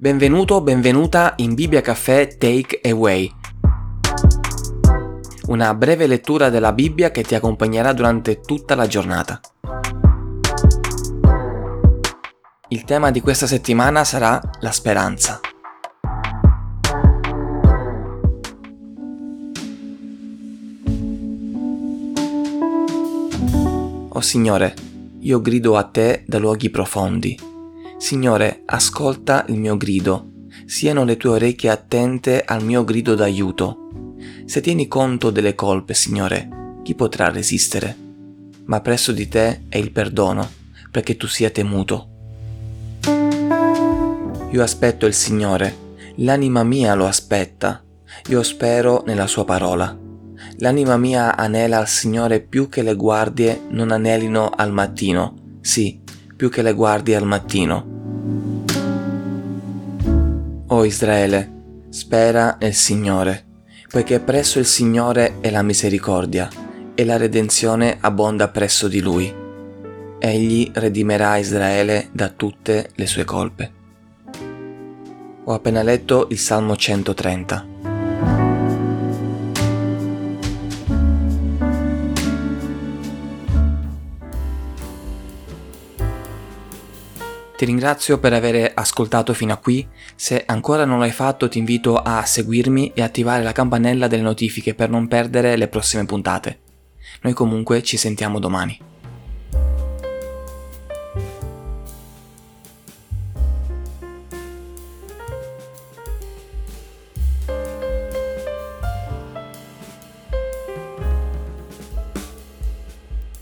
Benvenuto benvenuta in Bibbia Caffè Take Away. Una breve lettura della Bibbia che ti accompagnerà durante tutta la giornata. Il tema di questa settimana sarà la speranza. Oh Signore, io grido a te da luoghi profondi Signore, ascolta il mio grido, siano le tue orecchie attente al mio grido d'aiuto. Se tieni conto delle colpe, Signore, chi potrà resistere? Ma presso di te è il perdono, perché tu sia temuto. Io aspetto il Signore, l'anima mia lo aspetta, io spero nella sua parola. L'anima mia anela al Signore più che le guardie non anelino al mattino, sì, più che le guardie al mattino. O Israele, spera nel Signore, poiché presso il Signore è la misericordia e la redenzione abbonda presso di Lui. Egli redimerà Israele da tutte le sue colpe. Ho appena letto il Salmo 130. Ti ringrazio per aver ascoltato fino a qui, se ancora non l'hai fatto ti invito a seguirmi e attivare la campanella delle notifiche per non perdere le prossime puntate. Noi comunque ci sentiamo domani.